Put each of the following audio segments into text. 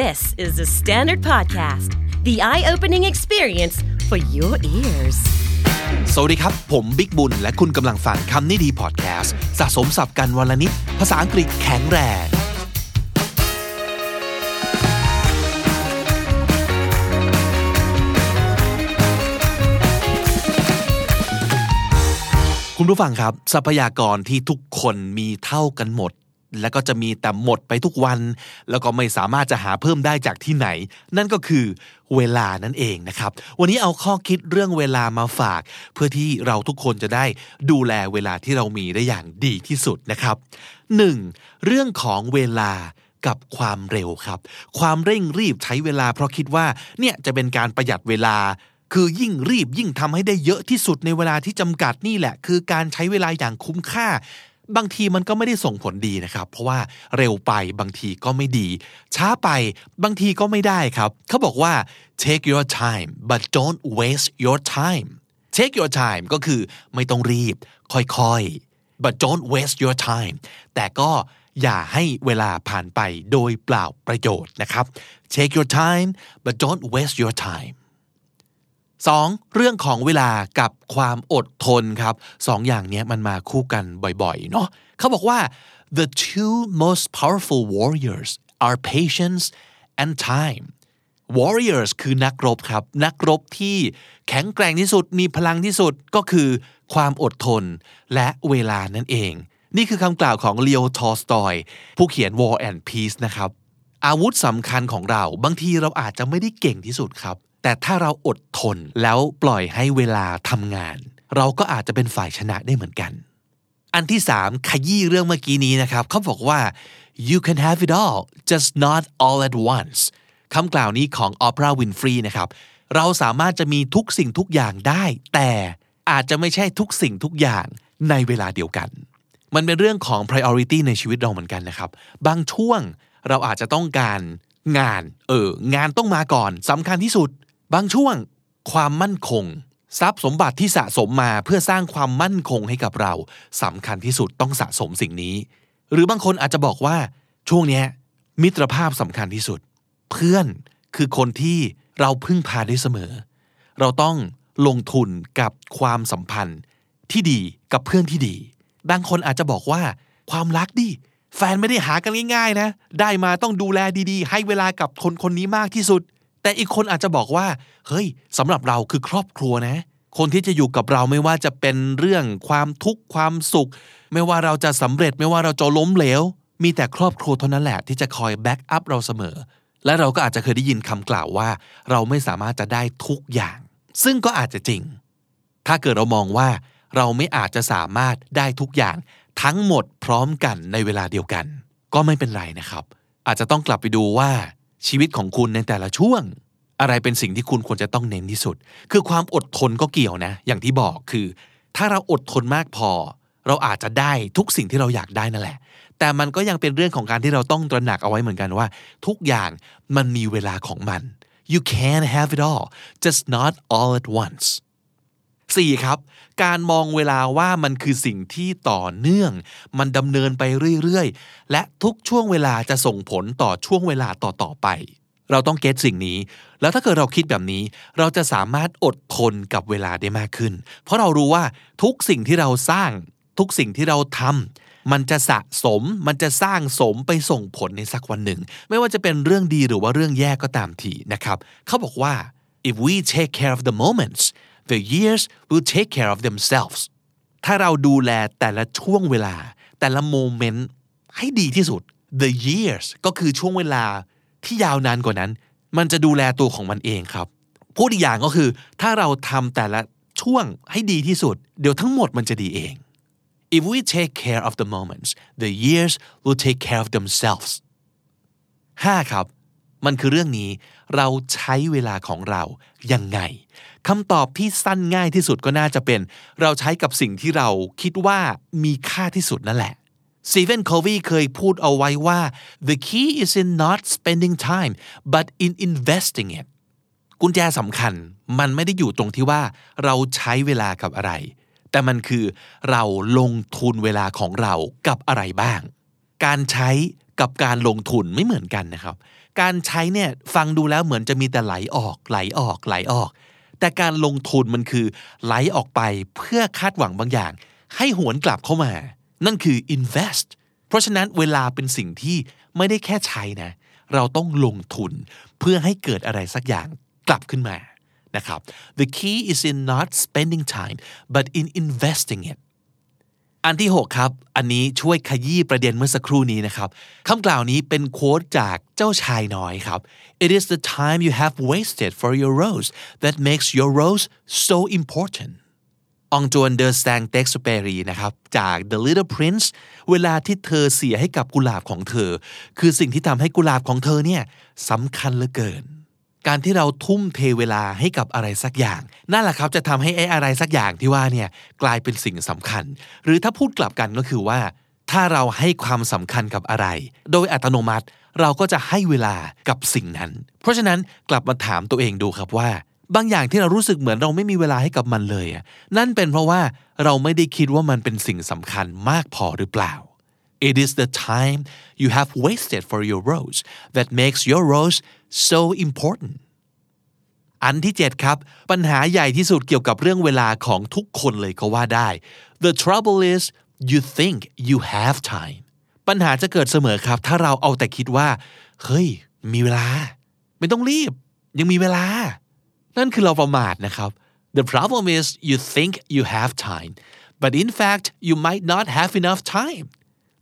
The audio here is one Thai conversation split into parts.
This is the Standard Podcast, the eye opening experience for your ears. สวัสดีครับ ผมบิ๊กบุญ และคุณกำลังฟังคำนี้ดีพอดแคสต์สะสมสับกันวันละนิด ภาษาอังกฤษแข็งแรง คุณผู้ฟังครับ ทรัพยากรที่ทุกคนมีเท่ากันหมด แล้วก็จะมีแต่หมดไปทุกวัน แล้วก็ไม่สามารถจะหาเพิ่มได้จากที่ไหน นั่นก็คือเวลานั่นเองนะครับ วันนี้เอาข้อคิดเรื่องเวลามาฝาก เพื่อที่เราทุกคนจะได้ดูแลเวลาที่เรามีได้อย่างดีที่สุดนะครับ 1. เรื่องของเวลากับความเร็วครับ ความเร่งรีบใช้เวลาเพราะคิดว่าเนี่ยจะเป็นการประหยัดเวลาคือยิ่งรีบยิ่งทำให้ได้เยอะที่สุดในเวลาที่จำกัดนี่แหละ คือการใช้เวลาอย่างคุ้มค่า บางทีมันก็ไม่ได้ส่งผลดีนะครับ เพราะว่าเร็วไปบางทีก็ไม่ดี ช้าไปบางทีก็ไม่ได้ครับ เขาบอกว่า take your time but don't waste your time take your time ก็คือไม่ต้องรีบ ค่อยๆ but don't waste your time แต่ก็อย่าให้เวลาผ่านไปโดยเปล่าประโยชน์นะครับ take your time but don't waste your time สองเรื่องของเวลากับความอดทนครับสองอย่างนี้มันมาคู่กันบ่อยๆเนาะเขาบอกว่า the two most powerful warriors are patience and time warriors คือนักรบครับ นักรบที่แข็งแกร่งที่สุดมีพลังที่สุดก็คือความอดทนและเวลานั่นเอง นี่คือคำกล่าวของ Leo Tolstoy ผู้เขียน War and Peace นะครับ อาวุธสำคัญของเราบางทีเราอาจจะไม่ได้เก่งที่สุดครับ แต่ถ้าเราอดทนแล้วปล่อยให้เวลาทำงาน เราก็อาจจะเป็นฝ่ายชนะได้เหมือนกัน อันที่สามขยี้เรื่องเมื่อกี้นี้นะครับเขาบอกว่า you can have it all just not all at once คำกล่าวนี้ของออปราวินฟรีนะครับ เราสามารถจะมีทุกสิ่งทุกอย่างได้ แต่อาจจะไม่ใช่ทุกสิ่งทุกอย่างในเวลาเดียวกัน มันเป็นเรื่องของ priority ในชีวิตเราเหมือนกันนะครับ บางช่วงเราอาจจะต้องการงาน เออ งานต้องมาก่อนสำคัญที่สุด บางช่วงความมั่นคง ทรัพย์สมบัติที่สะสมมาเพื่อสร้างความมั่นคงให้กับเราสำคัญที่สุดต้องสะสมสิ่งนี้ หรือบางคนอาจจะบอกว่าช่วงนี้มิตรภาพสำคัญที่สุด เพื่อนคือคนที่เราพึ่งพาได้เสมอ เราต้องลงทุนกับความสัมพันธ์ที่ดีกับเพื่อนที่ดี บางคนอาจจะบอกว่า ความรักดิแฟนไม่ได้หากันง่ายๆนะ ได้มาต้องดูแลดีๆ ให้เวลากับคนคนนี้มากที่สุด แต่อีกคนอาจจะบอกว่า เฮ้ยสำหรับเราคือครอบครัวนะ คนที่จะอยู่กับเราไม่ว่าจะเป็นเรื่องความทุกข์ความสุข ไม่ว่าเราจะสำเร็จไม่ว่าเราจะล้มเหลว มีแต่ครอบครัวเท่านั้นแหละ ที่จะคอย back up เราเสมอ และเราก็อาจจะเคยได้ยินคำกล่าวว่า เราไม่สามารถจะได้ทุกอย่าง ซึ่งก็อาจจะจริง ถ้าเกิดเรามองว่า เราไม่อาจจะสามารถได้ทุกอย่าง ทั้งหมดพร้อมกันในเวลาเดียวกัน ก็ไม่เป็นไรนะครับ อาจจะต้องกลับไปดูว่า ชีวิตของคุณในแต่ละช่วง อะไรเป็นสิ่งที่คุณควรจะต้องเน้นที่สุด คือความอดทนก็เกี่ยวนะ อย่างที่บอกคือ ถ้าเราอดทนมากพอ เราอาจจะได้ทุกสิ่งที่เราอยากได้นั่นแหละ แต่มันก็ยังเป็นเรื่องของการที่เราต้องตระหนักเอาไว้เหมือนกันว่า ทุกอย่างมันมีเวลาของมัน you can have it all just not all at once 4 ครับ การมองเวลาว่ามันคือสิ่งที่ต่อเนื่อง มันดำเนินไปเรื่อยๆ และทุกช่วงเวลาจะส่งผลต่อช่วงเวลาต่อๆไป เราต้องเก็ตสิ่งนี้ แล้วถ้าเกิดเราคิดแบบนี้ เราจะสามารถอดทนกับเวลาได้มากขึ้น เพราะเรารู้ว่าทุกสิ่งที่เราสร้าง ทุกสิ่งที่เราทำมันจะสะสม มันจะสร้างสมไปส่งผลในสักวันหนึ่ง ไม่ว่าจะเป็นเรื่องดีหรือว่าเรื่องแย่ก็ตามทีนะครับ เขาบอกว่า if we take care of the moments the years will take care of themselves ถ้าเราดูแลแต่ละช่วงเวลา แต่ละโมเมนต์ให้ดีที่สุด the years ก็คือช่วงเวลาที่ยาวนานกว่านั้น มันจะดูแลตัวของมันเองครับ พูดอีกอย่างก็คือ ถ้าเราทำแต่ละช่วงให้ดีที่สุด เดี๋ยวทั้งหมดมันจะดีเอง if we take care of the moments the years will take care of themselves 5ครับ มันคือเรื่องนี้เราใช้เวลาของเรายังไงคำตอบที่สั้นง่ายที่สุดก็น่าจะเป็น เราใช้กับสิ่งที่เราคิดว่ามีค่าที่สุดนั่นแหละ s t e เ h e n Covey เคยพูดเอาไว้ว่า the key is in not spending time but in investing it กุญแจสำคัญมันไม่ได้อยู่ตรงที่ว่าเราใช้เวลากับอะไร แต่มันคือเราลงทุนเวลาของเรากับอะไรบ้าง การใช้กับการลงทุนไม่เหมือนกันนะครับ การใช้เนี่ยฟังดูแล้วเหมือนจะมีแต่ไหลออกไหลออกไหลออก แต่การลงทุนมันคือไหลออกไปเพื่อคาดหวังบางอย่าง ให้หวนกลับเข้ามา นั่นคือ invest เพราะฉะนั้นเวลาเป็นสิ่งที่ไม่ได้แค่ใช้นะ เราต้องลงทุนเพื่อให้เกิดอะไรสักอย่างกลับขึ้นมานะครับ the key is in not spending time but in investing it อันที่ 6 ครับ อันนี้ช่วยขยี้ประเด็นเมื่อสักครู่นี้นะครับคำกล่าวนี้เป็นโค้ดจากเจ้าชายน้อยครับ It is the time you have wasted for your rose that makes your rose so important องจวนเดอร์แซงเต็กสเปรีนะครับจาก The Little Prince เวลาที่เธอเสียให้กับกุหลาบของเธอ คือสิ่งที่ทำให้กุหลาบของเธอเนี่ยสำคัญเหลือเกิน การที่เราทุ่มเทเวลาให้กับอะไรสักอย่าง นั่นแหละครับจะทำให้ไอ้อะไรสักอย่างที่ว่าเนี่ยกลายเป็นสิ่งสำคัญ หรือถ้าพูดกลับกันก็คือว่า ถ้าเราให้ความสำคัญกับอะไร โดยอัตโนมัติเราก็จะให้เวลากับสิ่งนั้น เพราะฉะนั้นกลับมาถามตัวเองดูครับว่า บางอย่างที่เรารู้สึกเหมือนเราไม่มีเวลาให้กับมันเลยนั่นเป็นเพราะว่าเราไม่ได้คิดว่ามันเป็นสิ่งสำคัญมากพอหรือเปล่า It is the time you have wasted for your rose that makes your rose so important อันที่7ครับ ปัญหาใหญ่ที่สุดเกี่ยวกับเรื่องเวลาของทุกคนเลยก็ว่าได้ The trouble is you think you have time ปัญหาจะเกิดเสมอครับ ถ้าเราเอาแต่คิดว่า เฮ้ย มีเวลา ไม่ต้องรีบ ยังมีเวลา นั่นคือเราประมาทนะครับ The problem is you think you have time but in fact you might not have enough time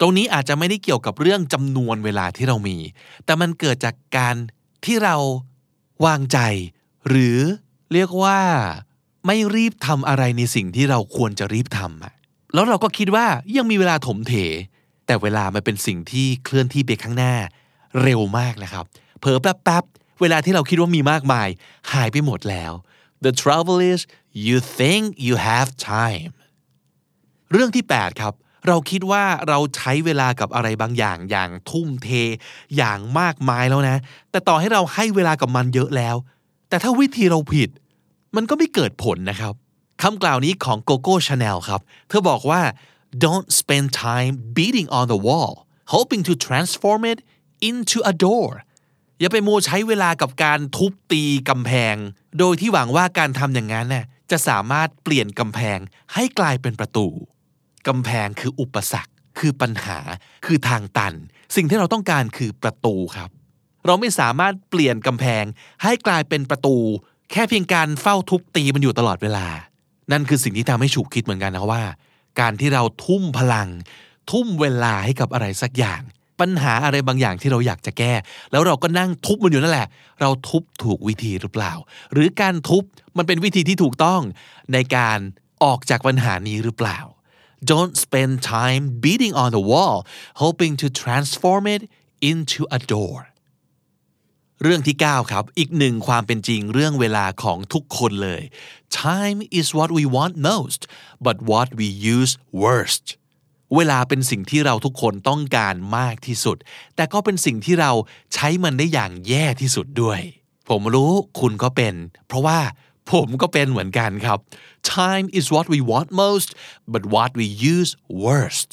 ตรงนี้อาจจะไม่ได้เกี่ยวกับเรื่องจำนวนเวลาที่เรามี แต่มันเกิดจากการที่เราวางใจ หรือเรียกว่าไม่รีบทำอะไรในสิ่งที่เราควรจะรีบทำแล้วเราก็คิดว่ายังมีเวลาถมเถ แต่เวลามันเป็นสิ่งที่เคลื่อนที่ไปข้างหน้า เร็วมากนะครับ เผลอแป๊บๆ เวลาที่เราคิดว่ามีมากมาย หายไปหมดแล้ว The trouble is you think you have time เรื่องที่ 8 ครับ เราคิดว่าเราใช้เวลากับอะไรบางอย่างอย่างทุ่มเท อย่างมากมายแล้วนะ แต่ต่อให้เราให้เวลากับมันเยอะแล้ว แต่ถ้าวิธีเราผิด มันก็ไม่เกิดผลนะครับคำกล่าวนี้ของ Coco Chanel ครับ เธอบอกว่า don't spend time beating on the wall hoping to transform it into a door อย่าไปโมวใช้เวลากับการทุบตีกำแพง โดยที่หวังว่าการทำอย่างนั้นน่ะจะสามารถเปลี่ยนกำแพงให้กลายเป็นประตู กำแพงคืออุปสรรค คือปัญหา คือทางตัน สิ่งที่เราต้องการคือประตูครับ เราไม่สามารถเปลี่ยนกำแพงให้กลายเป็นประตู แค่เพียงการเฝ้าทุบตีมันอยู่ตลอดเวลา นั่นคือสิ่งที่ทำให้ฉุกคิดเหมือนกันนะว่า การที่เราทุ่มพลัง ทุ่มเวลาให้กับอะไรสักอย่าง ปัญหาอะไรบางอย่างที่เราอยากจะแก้ แล้วเราก็นั่งทุบมันอยู่นั่นแหละ เราทุบถูกวิธีหรือเปล่า หรือการทุบมันเป็นวิธีที่ถูกต้องในการออกจากปัญหานี้หรือเปล่า Don't spend time beating on the wall hoping to transform it into a door เรื่องที่ 9 ครับ อีกหนึ่งความเป็นจริงเรื่องเวลาของทุกคนเลย time is what we want most but what we use worst เวลาเป็นสิ่งที่เราทุกคนต้องการมากที่สุด แต่ก็เป็นสิ่งที่เราใช้มันได้อย่างแย่ที่สุดด้วย ผมรู้คุณก็เป็น เพราะว่า ผมก็เป็นเหมือนกันครับ time is what we want most but what we use worst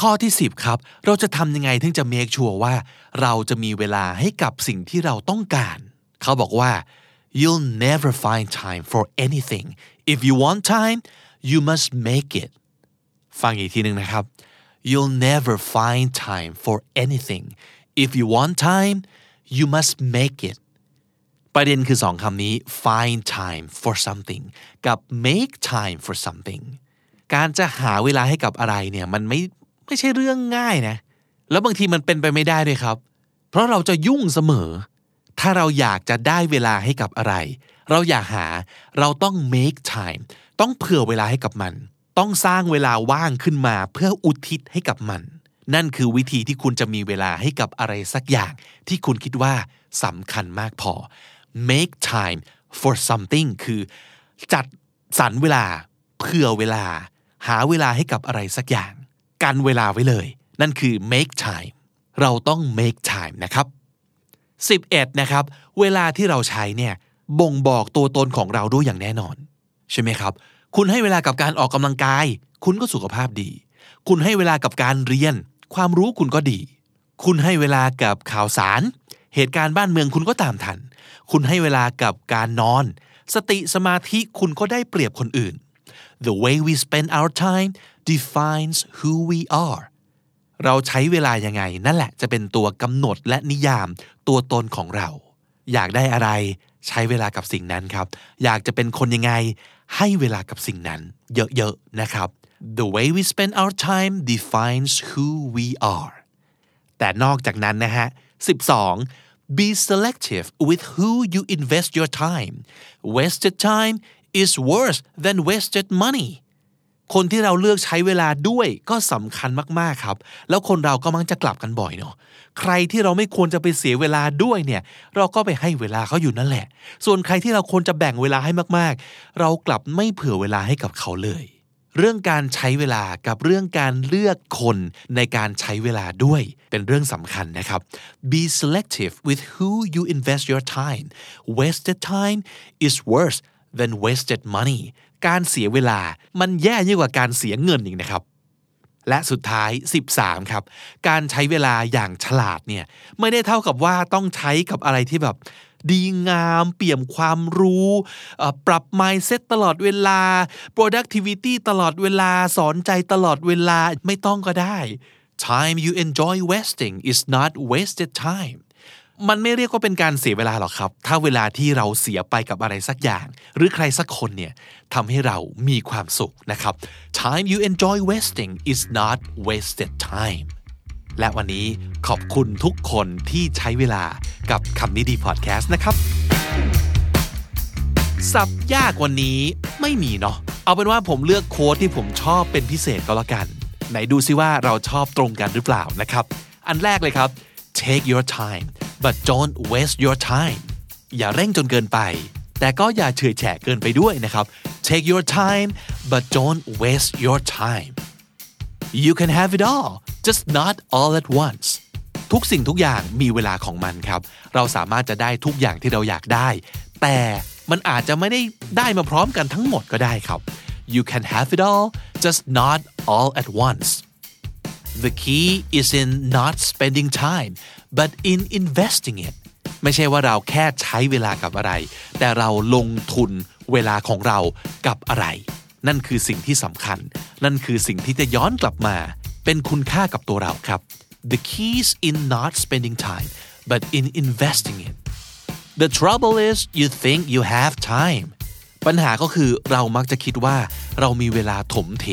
ข้อที่ 10 ครับ เราจะทำยังไงถึงจะ make sure ว่า เราจะมีเวลาให้กับสิ่งที่เราต้องการ เขาบอกว่า you'll never find time for anything if you want time you must make it ฟังอีกทีหนึ่งนะครับ you'll never find time for anything if you want time you must make it ประเด็นคือสองคำนี้ find time for something กับ make time for something การจะหาเวลาให้กับอะไรเนี่ยมันไม่ไม่ใช่เรื่องง่ายนะ แล้วบางทีมันเป็นไปไม่ได้ด้วยครับ เพราะเราจะยุ่งเสมอ ถ้าเราอยากจะได้เวลาให้กับอะไร เราอยากหาเราต้อง make time ต้องเผื่อเวลาให้กับมัน ต้องสร้างเวลาว่างขึ้นมาเพื่ออุทิศให้กับมัน นั่นคือวิธีที่คุณจะมีเวลาให้กับอะไรสักอย่าง ที่คุณคิดว่าสำคัญมากพอ make time for something คือจัดสรรเวลาเผื่อเวลา หาเวลาให้กับอะไรสักอย่าง กันเวลาไว้เลย นั่นคือ make time เราต้อง make time นะครับ11นะครับ เวลาที่เราใช้เนี่ยบ่งบอกตัวตนของเราด้วยอย่างแน่นอน ใช่ไหมครับ คุณให้เวลากับการออกกำลังกาย คุณก็สุขภาพดี คุณให้เวลากับการเรียน ความรู้คุณก็ดี คุณให้เวลากับข่าวสาร เหตุการณ์บ้านเมืองคุณก็ตามทัน คุณให้เวลากับการนอน สติสมาธิคุณก็ได้เปรียบคนอื่น The way we spend our time defines who we are เราใช้เวลายังไง นั่นแหละจะเป็นตัวกำหนดและนิยามตัวตนของเรา อยากได้อะไรใช้เวลากับสิ่งนั้นครับ อยากจะเป็นคนยังไง ให้เวลากับสิ่งนั้น เยอะๆนะครับ The way we spend our time defines who we are แต่นอกจากนั้นนะฮะ 12 be selective with who you invest your time wasted time is worse than wasted money คนที่เราเลือกใช้เวลาด้วยก็สำคัญมากๆครับ แล้วคนเราก็มักจะกลับกันบ่อยเนาะใครที่เราไม่ควรจะไปเสียเวลาด้วยเนี่ย เราก็ไปให้เวลาเขาอยู่นั่นแหละ ส่วนใครที่เราควรจะแบ่งเวลาให้มากๆ เรากลับไม่เผื่อเวลาให้กับเขาเลย เรื่องการใช้เวลากับเรื่องการเลือกคนในการใช้เวลาด้วยเป็นเรื่องสำคัญนะครับ be selective with who you invest your time wasted time is worse than wasted money การเสียเวลามันแย่ยิ่งกว่าการเสียเงินอีกนะครับ และสุดท้าย 13 ครับ การใช้เวลาอย่างฉลาดเนี่ยไม่ได้เท่ากับว่าต้องใช้กับอะไรที่แบบ ดีงาม เปี่ยมความรู้ ปรับ mindset ตลอดเวลา productivity ตลอดเวลา สอนใจตลอดเวลา ไม่ต้องก็ได้ time you enjoy wasting is not wasted time มันไม่เรียกว่าเป็นการเสียเวลาหรอกครับ ถ้าเวลาที่เราเสียไปกับอะไรสักอย่าง หรือใครสักคนเนี่ยทำให้เรามีความสุขนะครับ time you enjoy wasting is not wasted time และวันนี้ขอบคุณทุกคนที่ใช้เวลากับคำนี้ดีพอดแคสต์นะครับ สับยากวันนี้ไม่มีเนาะเอาเป็นว่าผมเลือกโค้ดที่ผมชอบเป็นพิเศษก็แล้วกัน ไหนดูซิว่าเราชอบตรงกันหรือเปล่านะครับ อันแรกเลยครับ take your time but don't waste your time อย่าเร่งจนเกินไป แต่ก็อย่าเฉื่อยแฉะเกินไปด้วยนะครับ take your time but don't waste your time you can have it all just not all at once ทุกสิ่งทุกอย่างมีเวลาของมันครับ เราสามารถจะได้ทุกอย่างที่เราอยากได้ แต่มันอาจจะไม่ได้ได้มาพร้อมกันทั้งหมดก็ได้ครับ you can have it all just not all at once the key is in not spending time but in investing it ไม่ใช่ว่าเราแค่ใช้เวลากับอะไร แต่เราลงทุนเวลาของเรากับอะไร นั่นคือสิ่งที่สำคัญ นั่นคือสิ่งที่จะย้อนกลับมา เป็นคุณค่ากับตัวเราครับ the keys in not spending time but in investing it the trouble is you think you have time ปัญหาก็คือเรามักจะคิดว่าเรามีเวลาถมเท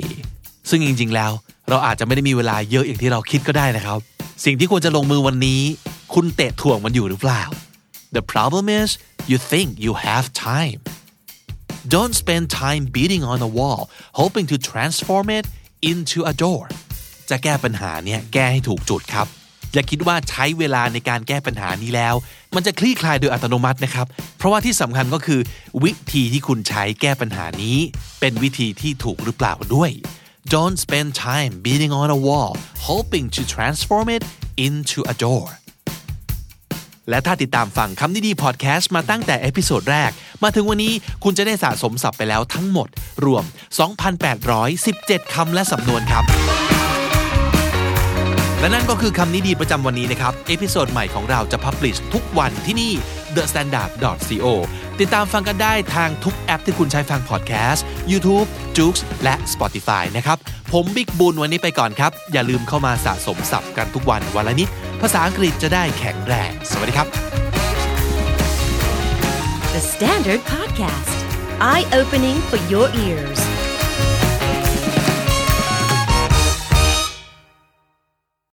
ซึ่งจริง ๆ แล้ว เราอาจจะไม่ได้มีเวลาเยอะอย่างที่เราคิดก็ได้นะครับ สิ่งที่ควรจะลงมือวันนี้ คุณเตะถ่วงมันอยู่หรือเปล่า The problem is you think you have time Don't spend time beating on a wall hoping to transform it into a door จะแก้ปัญหาเนี่ยแก้ให้ถูกจุดครับ อย่าคิดว่าใช้เวลาในการแก้ปัญหานี้แล้ว มันจะคลี่คลายโดยอัตโนมัตินะครับ เพราะว่าที่สำคัญก็คือ วิธีที่คุณใช้แก้ปัญหานี้ เป็นวิธีที่ถูกหรือเปล่าด้วย Don't spend time beating on a wall hoping to transform it into a door และถ้าติดตามฟังคำนี้ดีพอดแคสต์มาตั้งแต่ episode แรก มาถึงวันนี้คุณจะได้สะสมศัพท์ไปแล้วทั้งหมด รวม 2,817 คำและสำนวนครับ และนั่นก็คือคำนี้ดีประจำวันนี้นะครับ episode ใหม่ของเราจะ publish ทุกวันที่นี่ The Standard Co ติดตามฟังกันได้ทางทุกแอปที่คุณใช้ฟังพอดแคสต์ YouTube, j o o x และ Spotify นะครับ ผมบิ๊กบุญวันนี้ไปก่อนครับ อย่าลืมเข้ามาสะสมศัพท์กันทุกวันวันละนิด ภาษาอังกฤษจะได้แข็งแรง สวัสดีครับ The Standard Podcast Eye Opening for Your Ears